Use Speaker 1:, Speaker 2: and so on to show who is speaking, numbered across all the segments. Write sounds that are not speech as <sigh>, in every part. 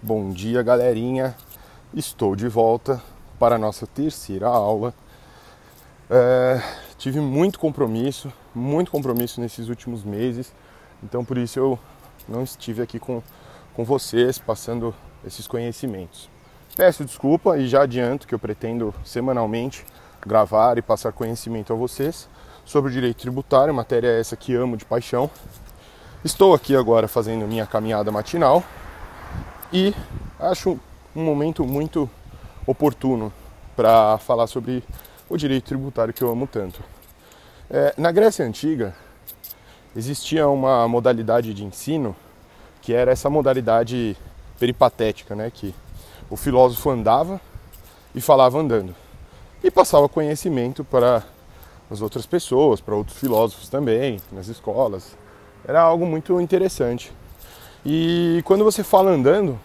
Speaker 1: Bom dia, galerinha. Estou de volta para a nossa terceira aula. É, tive muito compromisso, muito compromisso nesses últimos meses, então por isso eu não estive aqui com, com vocês passando esses conhecimentos. Peço desculpa e já adianto que eu pretendo semanalmente gravar e passar conhecimento a vocês sobre o direito tributário, matéria essa que amo de paixão. Estou aqui agora fazendo minha caminhada matinal e acho um momento muito oportuno para falar sobre o direito tributário que eu amo tanto. É, na Grécia Antiga existia uma modalidade de ensino que era essa modalidade peripatética, né? Que o filósofo andava e falava andando e passava conhecimento para as outras pessoas, para outros filósofos também, nas escolas. Era algo muito interessante. E quando você fala andando,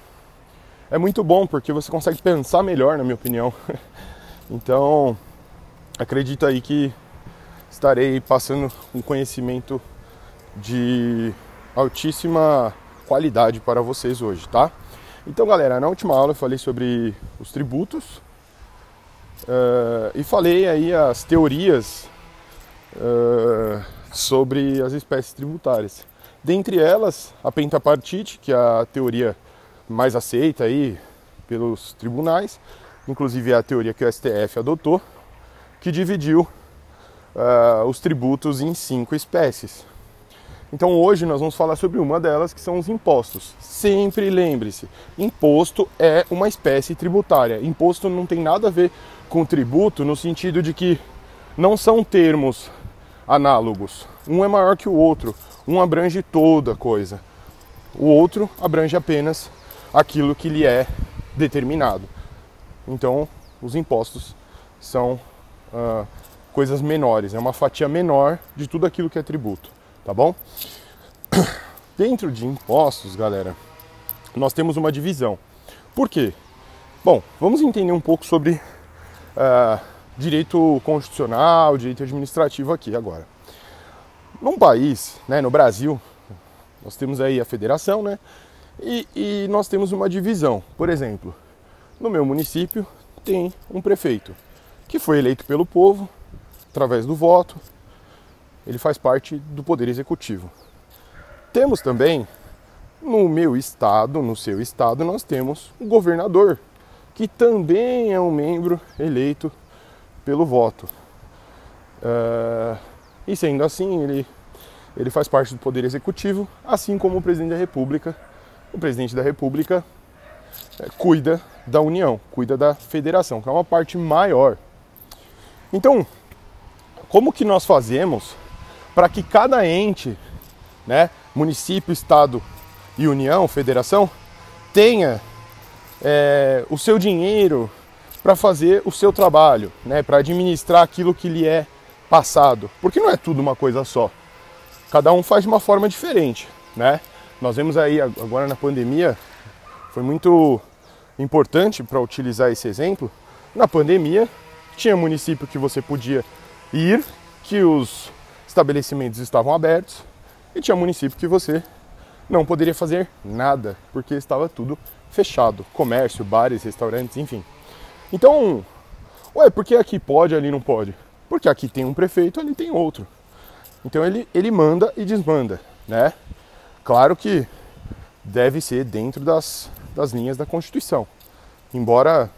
Speaker 1: é muito bom porque você consegue pensar melhor, na minha opinião. <laughs> Então, acredito aí que estarei passando um conhecimento de altíssima qualidade para vocês hoje, tá? Então, galera, na última aula eu falei sobre os tributos uh, e falei aí as teorias uh, sobre as espécies tributárias. Dentre elas, a pentapartite, que é a teoria mais aceita aí pelos tribunais, inclusive é a teoria que o STF adotou, que dividiu uh, os tributos em cinco espécies. Então hoje nós vamos falar sobre uma delas que são os impostos. Sempre lembre-se, imposto é uma espécie tributária. Imposto não tem nada a ver com tributo no sentido de que não são termos análogos. Um é maior que o outro, um abrange toda a coisa. O outro abrange apenas aquilo que lhe é determinado. Então, os impostos são uh, coisas menores, é uma fatia menor de tudo aquilo que é tributo, tá bom? <coughs> Dentro de impostos, galera, nós temos uma divisão. Por quê? Bom, vamos entender um pouco sobre uh, direito constitucional, direito administrativo aqui agora. Num país, né, no Brasil, nós temos aí a federação, né? E, e nós temos uma divisão. Por exemplo, no meu município tem um prefeito que foi eleito pelo povo através do voto. Ele faz parte do poder executivo. Temos também no meu estado, no seu estado, nós temos o governador, que também é um membro eleito pelo voto. Uh, e sendo assim, ele, ele faz parte do poder executivo, assim como o presidente da República o presidente da República é, cuida da União, cuida da federação, que é uma parte maior. Então, como que nós fazemos para que cada ente, né, município, estado e União, federação, tenha é, o seu dinheiro para fazer o seu trabalho, né, para administrar aquilo que lhe é passado? Porque não é tudo uma coisa só. Cada um faz de uma forma diferente, né? Nós vemos aí agora na pandemia, foi muito importante para utilizar esse exemplo. Na pandemia, tinha município que você podia ir, que os estabelecimentos estavam abertos, e tinha município que você não poderia fazer nada, porque estava tudo fechado comércio, bares, restaurantes, enfim. Então, ué, por que aqui pode, ali não pode? Porque aqui tem um prefeito, ali tem outro. Então ele, ele manda e desmanda, né? Claro que deve ser dentro das, das linhas da Constituição, embora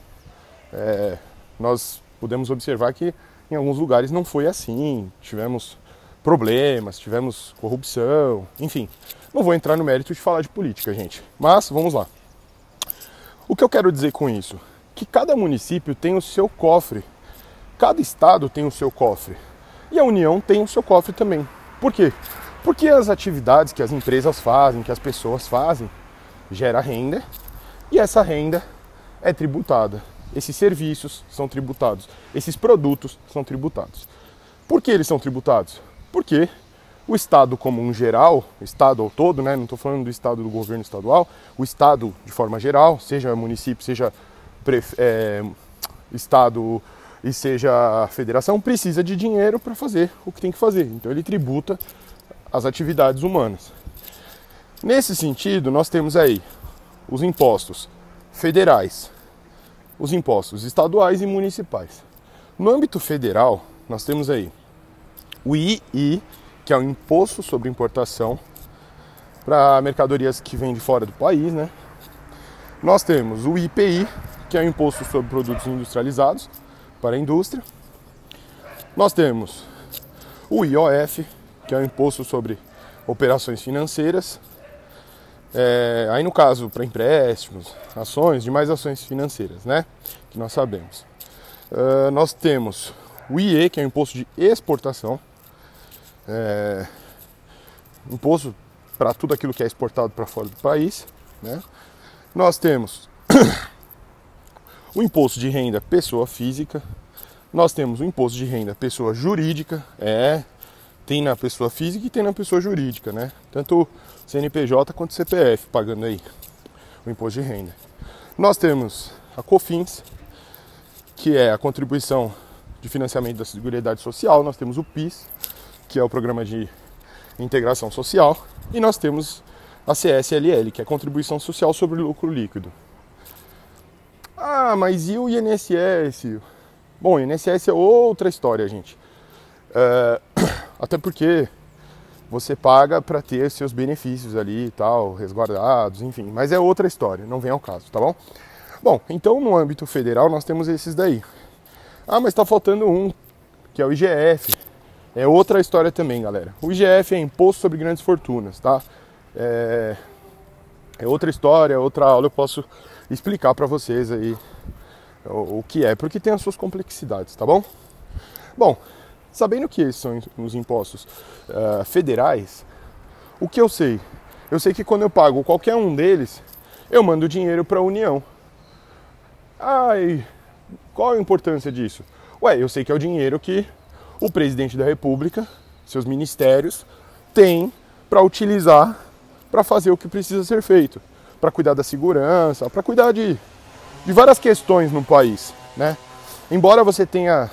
Speaker 1: é, nós podemos observar que em alguns lugares não foi assim, tivemos problemas, tivemos corrupção, enfim. Não vou entrar no mérito de falar de política, gente, mas vamos lá. O que eu quero dizer com isso? Que cada município tem o seu cofre, cada estado tem o seu cofre e a União tem o seu cofre também. Por quê? Porque as atividades que as empresas fazem, que as pessoas fazem, gera renda e essa renda é tributada. Esses serviços são tributados, esses produtos são tributados. Por que eles são tributados? Porque o Estado como um geral, Estado ao todo, né? não estou falando do Estado do governo estadual, o Estado de forma geral, seja município, seja é, Estado e seja federação, precisa de dinheiro para fazer o que tem que fazer. Então ele tributa as atividades humanas. Nesse sentido, nós temos aí os impostos federais, os impostos estaduais e municipais. No âmbito federal, nós temos aí o II, que é o Imposto sobre Importação para mercadorias que vêm de fora do país, né? Nós temos o IPI, que é o Imposto sobre Produtos Industrializados para a indústria. Nós temos o IOF, que é o Imposto sobre Operações Financeiras. É, aí no caso para empréstimos, ações, demais ações financeiras, né? Que nós sabemos. Uh, nós temos o IE, que é o Imposto de Exportação. É, imposto para tudo aquilo que é exportado para fora do país. Né? Nós temos o imposto de renda pessoa física, nós temos o imposto de renda pessoa jurídica, é, tem na pessoa física e tem na pessoa jurídica, né? Tanto CNPJ quanto CPF pagando aí o imposto de renda. Nós temos a COFINS, que é a contribuição de financiamento da Seguridade Social, nós temos o PIS, que é o programa de integração social, e nós temos a CSLL, que é a contribuição social sobre lucro líquido. Ah, mas e o INSS? Bom, INSS é outra história, gente. É, <clears throat> até porque você paga para ter seus benefícios ali e tal, resguardados, enfim. Mas é outra história, não vem ao caso, tá bom? Bom, então no âmbito federal nós temos esses daí. Ah, mas está faltando um, que é o IGF. É outra história também, galera. O IGF é imposto sobre grandes fortunas, tá? É, é outra história, outra aula eu posso explicar para vocês aí o, o, que é, porque tem as suas complexidades, tá bom? Bom, sabendo que esses são os impostos uh, federais, o que eu sei? Eu sei que quando eu pago qualquer um deles, eu mando dinheiro para a União. Ai, qual a importância disso? Ué, eu sei que é o dinheiro que o presidente da República, seus ministérios, têm para utilizar para fazer o que precisa ser feito, para cuidar da segurança, para cuidar de, de várias questões no país, né? Embora você tenha,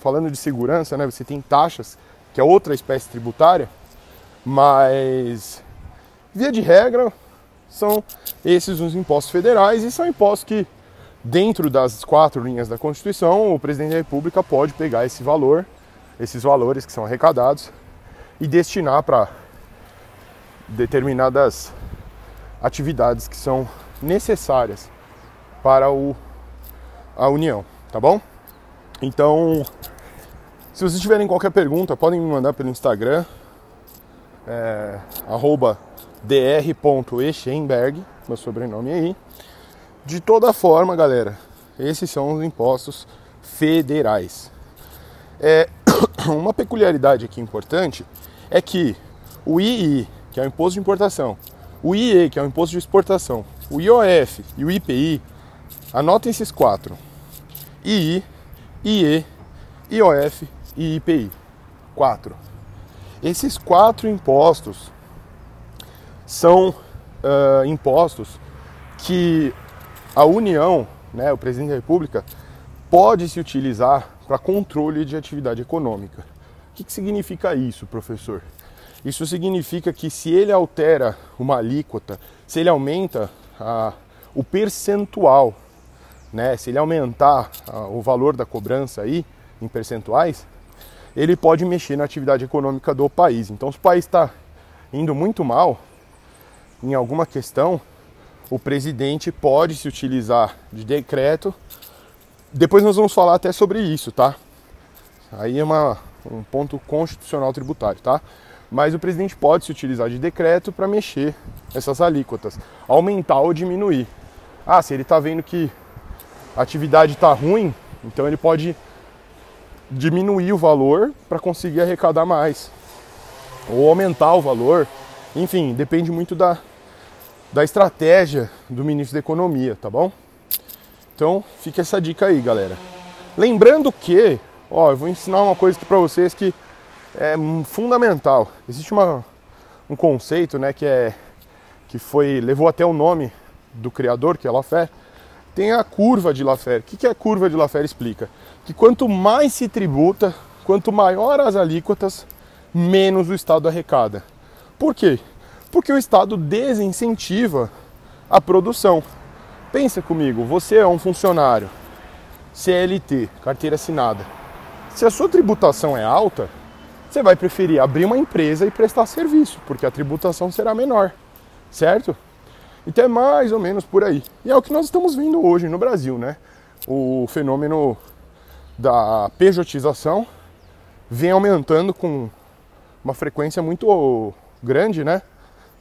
Speaker 1: falando de segurança, né, você tem taxas, que é outra espécie tributária, mas via de regra são esses os impostos federais e são impostos que dentro das quatro linhas da Constituição, o presidente da República pode pegar esse valor esses valores que são arrecadados e destinar para determinadas atividades que são necessárias para o, a União, tá bom? Então, se vocês tiverem qualquer pergunta, podem me mandar pelo Instagram, é, dr.eschenberg, meu sobrenome aí. De toda forma, galera, esses são os impostos federais. É, <coughs> uma peculiaridade aqui importante é que o II, que é o imposto de importação, o IE, que é o imposto de exportação, o IOF e o IPI, anotem esses quatro: II, IE, IOF e IPI. Quatro. Esses quatro impostos são uh, impostos que a União, né, o presidente da República, pode se utilizar para controle de atividade econômica. O que, que significa isso, professor? Isso significa que se ele altera uma alíquota, se ele aumenta o percentual, né, se ele aumentar o valor da cobrança aí em percentuais, ele pode mexer na atividade econômica do país. Então, se o país está indo muito mal em alguma questão, o presidente pode se utilizar de decreto depois nós vamos falar até sobre isso, tá? Aí é uma, um ponto constitucional tributário, tá? Mas o presidente pode se utilizar de decreto para mexer essas alíquotas, aumentar ou diminuir. Ah, se ele está vendo que a atividade está ruim, então ele pode diminuir o valor para conseguir arrecadar mais, ou aumentar o valor. Enfim, depende muito da, da estratégia do ministro da Economia, tá bom? Então fica essa dica aí, galera. Lembrando que, ó, eu vou ensinar uma coisa para vocês que é fundamental. Existe uma, um conceito, né, que é que foi levou até o nome do criador, que é Laffer. Tem a curva de Laffer. O que, que a curva de Laffer explica? Que quanto mais se tributa, quanto maior as alíquotas, menos o Estado arrecada. Por quê? Porque o Estado desincentiva a produção. Pensa comigo, você é um funcionário CLT, carteira assinada. Se a sua tributação é alta, você vai preferir abrir uma empresa e prestar serviço, porque a tributação será menor, certo? Então é mais ou menos por aí. E é o que nós estamos vendo hoje no Brasil, né? O fenômeno da pejotização vem aumentando com uma frequência muito grande, né?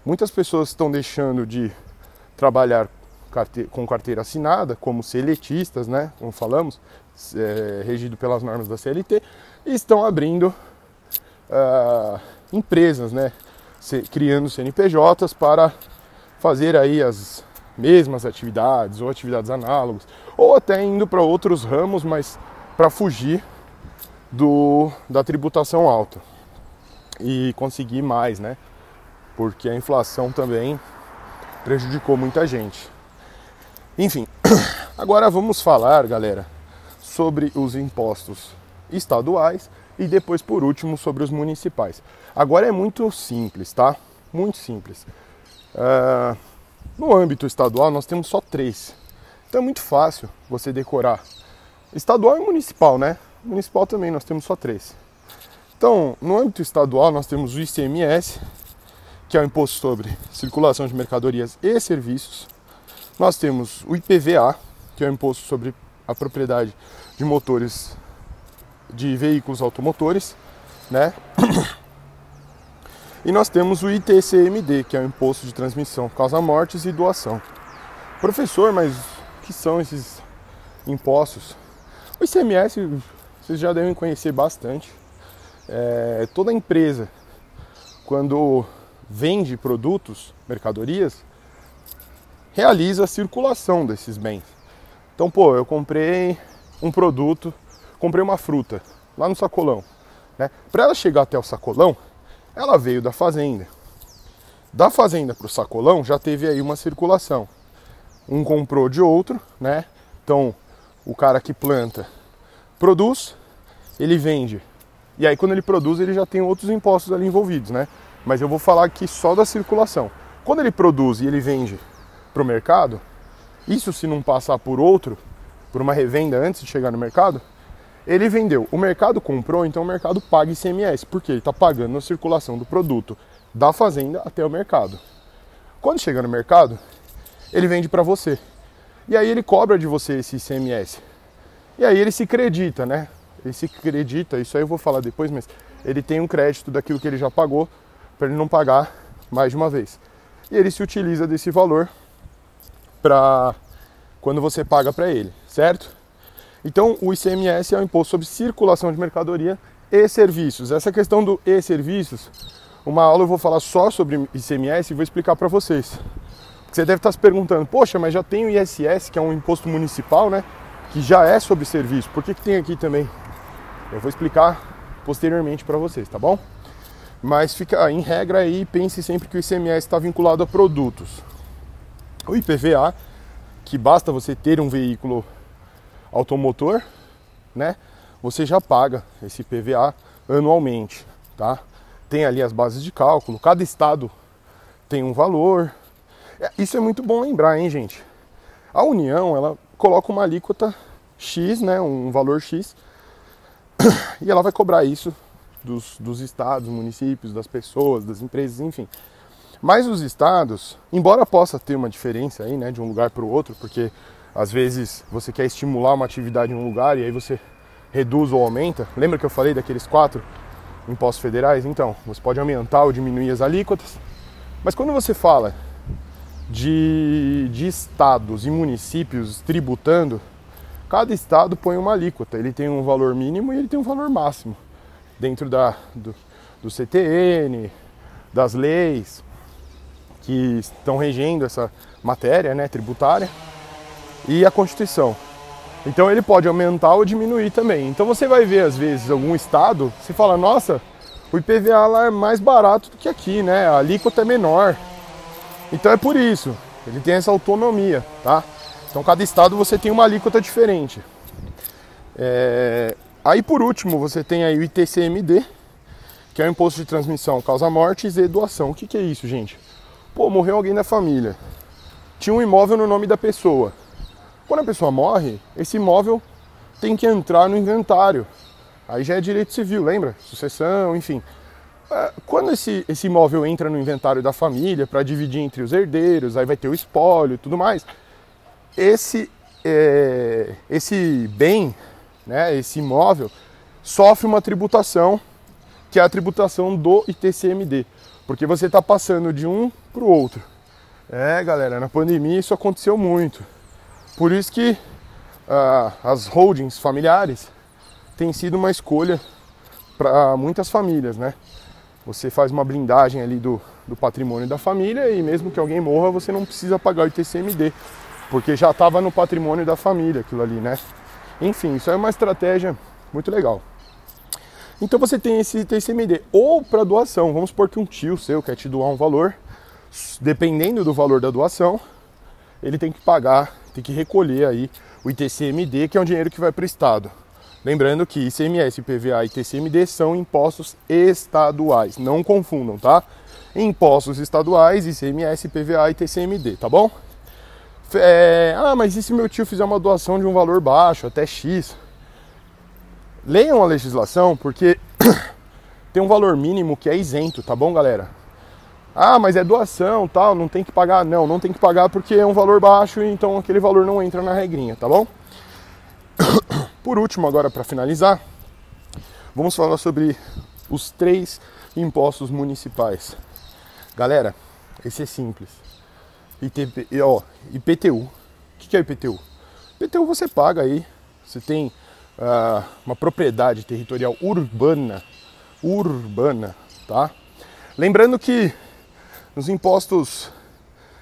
Speaker 1: Muitas pessoas estão deixando de trabalhar com carteira assinada, como seletistas, né? Como falamos, é, regido pelas normas da CLT, e estão abrindo uh, empresas, né? Criando CNPJs para fazer aí as mesmas atividades ou atividades análogas, ou até indo para outros ramos, mas para fugir do, da tributação alta e conseguir mais, né? Porque a inflação também prejudicou muita gente. Enfim, <clears throat> agora vamos falar, galera, sobre os impostos estaduais e depois, por último, sobre os municipais. Agora é muito simples, tá? Muito simples. Uh, no âmbito estadual, nós temos só três. Então é muito fácil você decorar. Estadual e municipal, né? Municipal também nós temos só três. Então, no âmbito estadual, nós temos o ICMS, que é o Imposto sobre Circulação de Mercadorias e Serviços. Nós temos o IPVA, que é o Imposto sobre a Propriedade de Motores de Veículos Automotores, né? E nós temos o ITCMD, que é o Imposto de Transmissão, Causa Mortes e Doação. Professor, mas que são esses impostos? O ICMS vocês já devem conhecer bastante. É, toda empresa, quando vende produtos, mercadorias, realiza a circulação desses bens. Então, pô, eu comprei um produto, comprei uma fruta lá no sacolão. Né? Para ela chegar até o sacolão, ela veio da fazenda. Da fazenda para o sacolão já teve aí uma circulação. Um comprou de outro, né? Então, o cara que planta produz, ele vende. E aí quando ele produz, ele já tem outros impostos ali envolvidos, né? Mas eu vou falar aqui só da circulação. Quando ele produz e ele vende para o mercado, isso se não passar por outro, por uma revenda antes de chegar no mercado, ele vendeu. O mercado comprou, então o mercado paga ICMS, porque ele está pagando a circulação do produto da fazenda até o mercado. Quando chega no mercado, ele vende para você. E aí ele cobra de você esse ICMS. E aí ele se acredita, né? Ele se acredita, isso aí eu vou falar depois, mas ele tem um crédito daquilo que ele já pagou para ele não pagar mais de uma vez. E ele se utiliza desse valor para quando você paga para ele, certo? Então, o ICMS é o imposto sobre circulação de mercadoria e serviços. Essa questão do e serviços, uma aula eu vou falar só sobre ICMS e vou explicar para vocês. Você deve estar se perguntando, poxa, mas já tem o ISS, que é um imposto municipal, né? Que já é sobre serviço. Por que, que tem aqui também? Eu vou explicar posteriormente para vocês, tá bom? Mas fica em regra aí, pense sempre que o ICMS está vinculado a produtos. O IPVA, que basta você ter um veículo automotor, né? Você já paga esse IPVA anualmente, tá? Tem ali as bases de cálculo, cada estado tem um valor. É, isso é muito bom lembrar, hein, gente? A União, ela coloca uma alíquota X, né, um valor X, <coughs> e ela vai cobrar isso dos, dos estados, municípios, das pessoas, das empresas, enfim. Mas os estados, embora possa ter uma diferença aí, né, de um lugar para o outro, porque às vezes você quer estimular uma atividade em um lugar e aí você reduz ou aumenta. Lembra que eu falei daqueles quatro impostos federais? Então, você pode aumentar ou diminuir as alíquotas. Mas quando você fala de, de estados e municípios tributando, cada estado põe uma alíquota. Ele tem um valor mínimo e ele tem um valor máximo dentro da, do, do CTN, das leis que estão regendo essa matéria né, tributária e a Constituição. Então ele pode aumentar ou diminuir também. Então você vai ver às vezes algum estado, você fala, nossa, o IPVA lá é mais barato do que aqui, né? A alíquota é menor. Então é por isso, ele tem essa autonomia, tá? Então cada estado você tem uma alíquota diferente. É... Aí por último você tem aí o ITCMD, que é o imposto de transmissão causa mortes e doação. O que, que é isso, gente? Pô, morreu alguém da família. tinha um imóvel no nome da pessoa. Quando a pessoa morre, esse imóvel tem que entrar no inventário. Aí já é direito civil, lembra? Sucessão, enfim. É, quando esse, esse imóvel entra no inventário da família para dividir entre os herdeiros, aí vai ter o espólio e tudo mais, esse, é, esse bem, né, esse imóvel, sofre uma tributação, que é a tributação do ITCMD, porque você está passando de um para o outro. É, galera, na pandemia isso aconteceu muito. Por isso que ah, as holdings familiares têm sido uma escolha para muitas famílias, né? Você faz uma blindagem ali do, do patrimônio da família e mesmo que alguém morra, você não precisa pagar o ITCMD, porque já estava no patrimônio da família aquilo ali, né? Enfim, isso é uma estratégia muito legal. Então você tem esse ITCMD ou para doação. Vamos supor que um tio seu quer te doar um valor, dependendo do valor da doação, ele tem que pagar, tem que recolher aí o ITCMD, que é um dinheiro que vai para o Estado. Lembrando que ICMS, IPVA e ITCMD são impostos estaduais, não confundam, tá? Impostos estaduais, ICMS, IPVA e ITCMD, tá bom? É, ah, mas e se meu tio fizer uma doação de um valor baixo, até X? Leiam a legislação, porque <coughs> tem um valor mínimo que é isento, tá bom, galera? Ah, mas é doação, tal, não tem que pagar. Não, não tem que pagar porque é um valor baixo, então aquele valor não entra na regrinha, tá bom? <coughs> Por último, agora para finalizar, vamos falar sobre os três impostos municipais. Galera, esse é simples. ITP, ó, IPTU. O que é IPTU? IPTU você paga aí. Você tem uh, uma propriedade territorial urbana, urbana, tá? Lembrando que nos impostos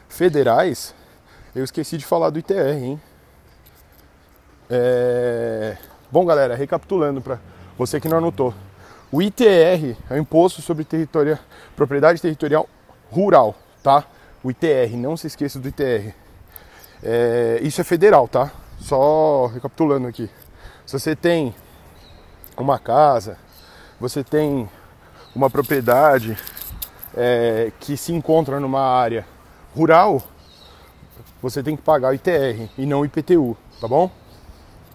Speaker 1: federais, eu esqueci de falar do ITR, hein? É... Bom, galera, recapitulando para você que não anotou. O ITR é o Imposto sobre territoria... Propriedade Territorial Rural, tá? O ITR, não se esqueça do ITR. É... Isso é federal, tá? Só recapitulando aqui. Se você tem uma casa, você tem uma propriedade é, que se encontra numa área rural, você tem que pagar o ITR e não o IPTU, tá bom?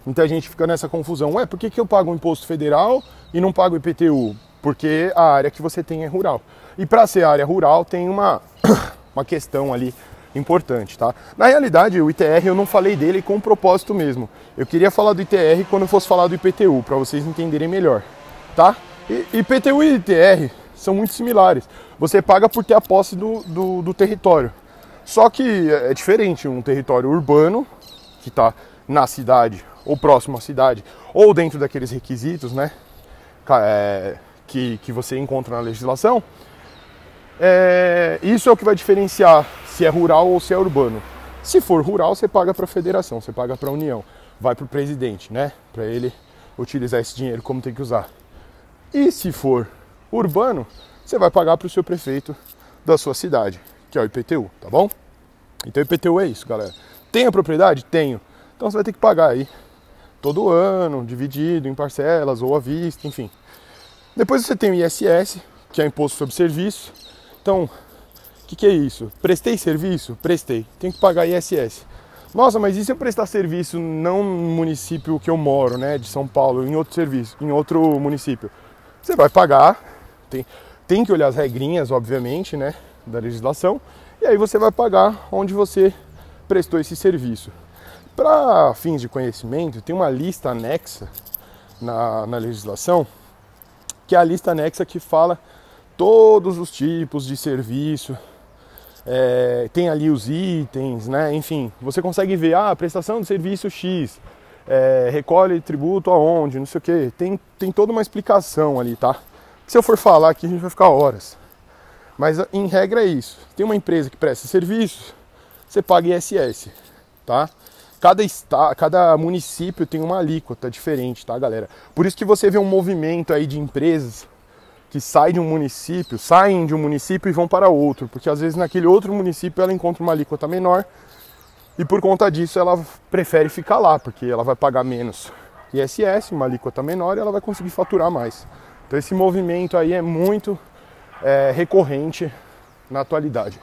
Speaker 1: Muita gente fica nessa confusão. Ué, por que, que eu pago o imposto federal e não pago o IPTU? Porque a área que você tem é rural. E para ser área rural tem uma, <coughs> uma questão ali importante, tá? Na realidade, o ITR eu não falei dele com propósito mesmo. Eu queria falar do ITR quando eu fosse falar do IPTU, para vocês entenderem melhor, tá? E, IPTU e ITR são muito similares. Você paga por ter a posse do, do, do território. Só que é diferente um território urbano, que está na cidade, ou próximo à cidade, ou dentro daqueles requisitos né, é, que, que você encontra na legislação. É, isso é o que vai diferenciar se é rural ou se é urbano. Se for rural, você paga para a federação, você paga para a União, vai para o presidente, né? Para ele utilizar esse dinheiro como tem que usar. E se for urbano, você vai pagar para o seu prefeito da sua cidade, que é o IPTU, tá bom? Então IPTU é isso, galera. Tem a propriedade? Tenho. Então você vai ter que pagar aí todo ano, dividido em parcelas ou à vista, enfim. Depois você tem o ISS, que é Imposto sobre Serviço. Então, o que, que é isso? Prestei serviço? Prestei. Tem que pagar ISS. Nossa, mas e se eu prestar serviço não no município que eu moro, né, de São Paulo, em outro serviço, em outro município? Você vai pagar, tem, tem que olhar as regrinhas, obviamente, né, da legislação, e aí você vai pagar onde você prestou esse serviço. Para fins de conhecimento, tem uma lista anexa na, na legislação, que é a lista anexa que fala todos os tipos de serviço, é, tem ali os itens, né? Enfim, você consegue ver, ah, prestação de serviço X, é, recolhe tributo aonde, não sei o que. Tem, tem toda uma explicação ali, tá? Se eu for falar aqui, a gente vai ficar horas. Mas em regra é isso. Tem uma empresa que presta serviços, você paga ISS, tá? Cada, está, cada município tem uma alíquota diferente, tá, galera? Por isso que você vê um movimento aí de empresas que saem de um município, saem de um município e vão para outro, porque às vezes naquele outro município ela encontra uma alíquota menor e por conta disso ela prefere ficar lá, porque ela vai pagar menos ISS, uma alíquota menor, e ela vai conseguir faturar mais. Então esse movimento aí é muito é, recorrente na atualidade.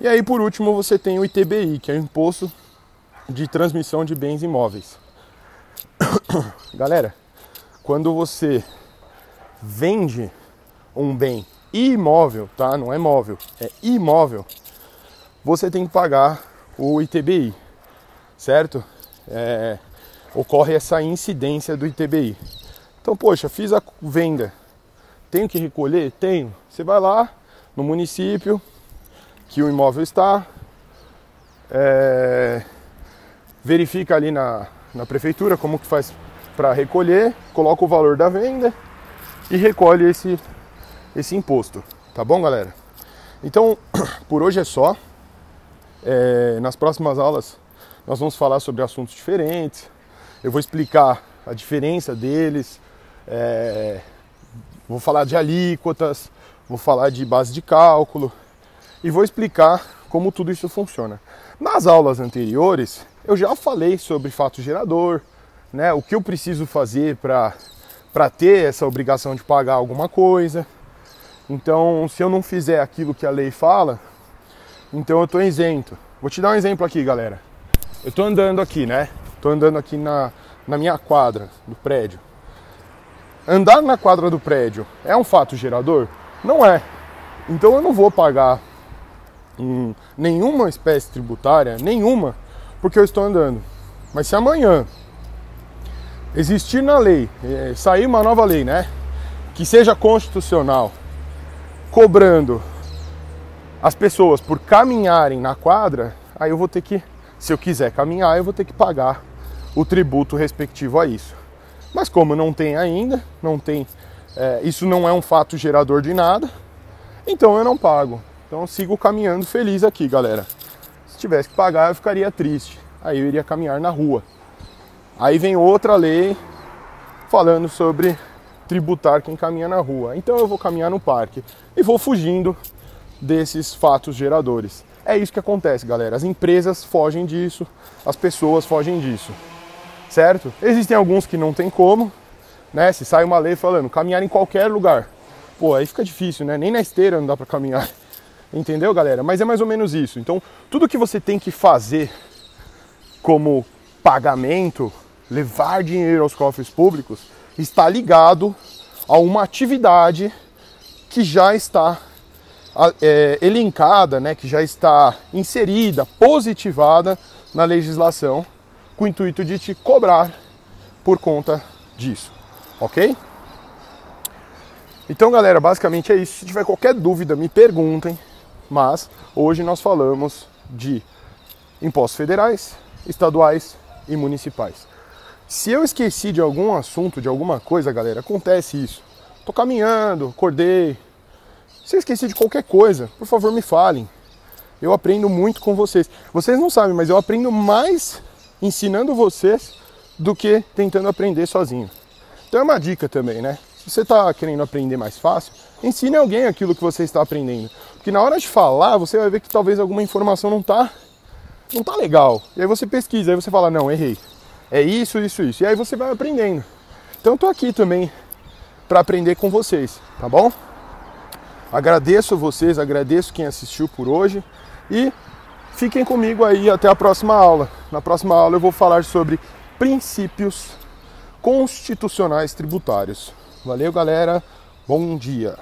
Speaker 1: E aí, por último, você tem o ITBI, que é o Imposto de Transmissão de Bens Imóveis. <coughs> Galera, quando você vende um bem imóvel, tá? Não é móvel, é imóvel. Você tem que pagar o ITBI, certo? É, ocorre essa incidência do ITBI. Então, poxa, fiz a venda, tenho que recolher? Tenho. Você vai lá no município que o imóvel está, é, verifica ali na, na prefeitura como que faz para recolher, coloca o valor da venda e recolhe esse, esse imposto. Tá bom, galera? Então, <clears throat> por hoje é só. É, nas próximas aulas nós vamos falar sobre assuntos diferentes. Eu vou explicar a diferença deles. É, vou falar de alíquotas, vou falar de base de cálculo e vou explicar como tudo isso funciona. Nas aulas anteriores, eu já falei sobre fato gerador, né, o que eu preciso fazer para ter essa obrigação de pagar alguma coisa. Então, se eu não fizer aquilo que a lei fala, então eu estou isento. Vou te dar um exemplo aqui, galera. Eu estou andando aqui, né? Estou andando aqui na, na minha quadra do prédio. Andar na quadra do prédio é um fato gerador? Não é. Então eu não vou pagar hum, nenhuma espécie tributária, nenhuma, porque eu estou andando. Mas se amanhã existir na lei, é, sair uma nova lei, né? Que seja constitucional, cobrando as pessoas por caminharem na quadra, aí eu vou ter que, se eu quiser caminhar, eu vou ter que pagar o tributo respectivo a isso. Mas como não tem ainda, não tem, é, isso não é um fato gerador de nada, então eu não pago. Então eu sigo caminhando feliz aqui, galera. Se tivesse que pagar, eu ficaria triste. Aí eu iria caminhar na rua. Aí vem outra lei falando sobre tributar quem caminha na rua. Então eu vou caminhar no parque e vou fugindo desses fatos geradores. É isso que acontece, galera. As empresas fogem disso, as pessoas fogem disso certo? Existem alguns que não tem como, né? Se sai uma lei falando caminhar em qualquer lugar, pô, aí fica difícil, né? Nem na esteira não dá para caminhar, <laughs> entendeu, galera? Mas é mais ou menos isso. Então, tudo que você tem que fazer como pagamento, levar dinheiro aos cofres públicos, está ligado a uma atividade que já está é, elencada, né, que já está inserida, positivada na legislação com o intuito de te cobrar por conta disso, ok? Então, galera, basicamente é isso. Se tiver qualquer dúvida, me perguntem. Mas hoje nós falamos de impostos federais, estaduais e municipais. Se eu esqueci de algum assunto, de alguma coisa, galera, acontece isso. Tô caminhando, acordei. Se eu esqueci de qualquer coisa, por favor me falem. Eu aprendo muito com vocês. Vocês não sabem, mas eu aprendo mais ensinando vocês do que tentando aprender sozinho. Então é uma dica também, né? Se você está querendo aprender mais fácil, ensine alguém aquilo que você está aprendendo. Porque na hora de falar, você vai ver que talvez alguma informação não está não tá legal. E aí você pesquisa, aí você fala, não, errei. É isso, isso, isso. E aí você vai aprendendo. Então eu tô aqui também para aprender com vocês, tá bom? Agradeço vocês, agradeço quem assistiu por hoje e Fiquem comigo aí até a próxima aula. Na próxima aula eu vou falar sobre princípios constitucionais tributários. Valeu, galera. Bom dia.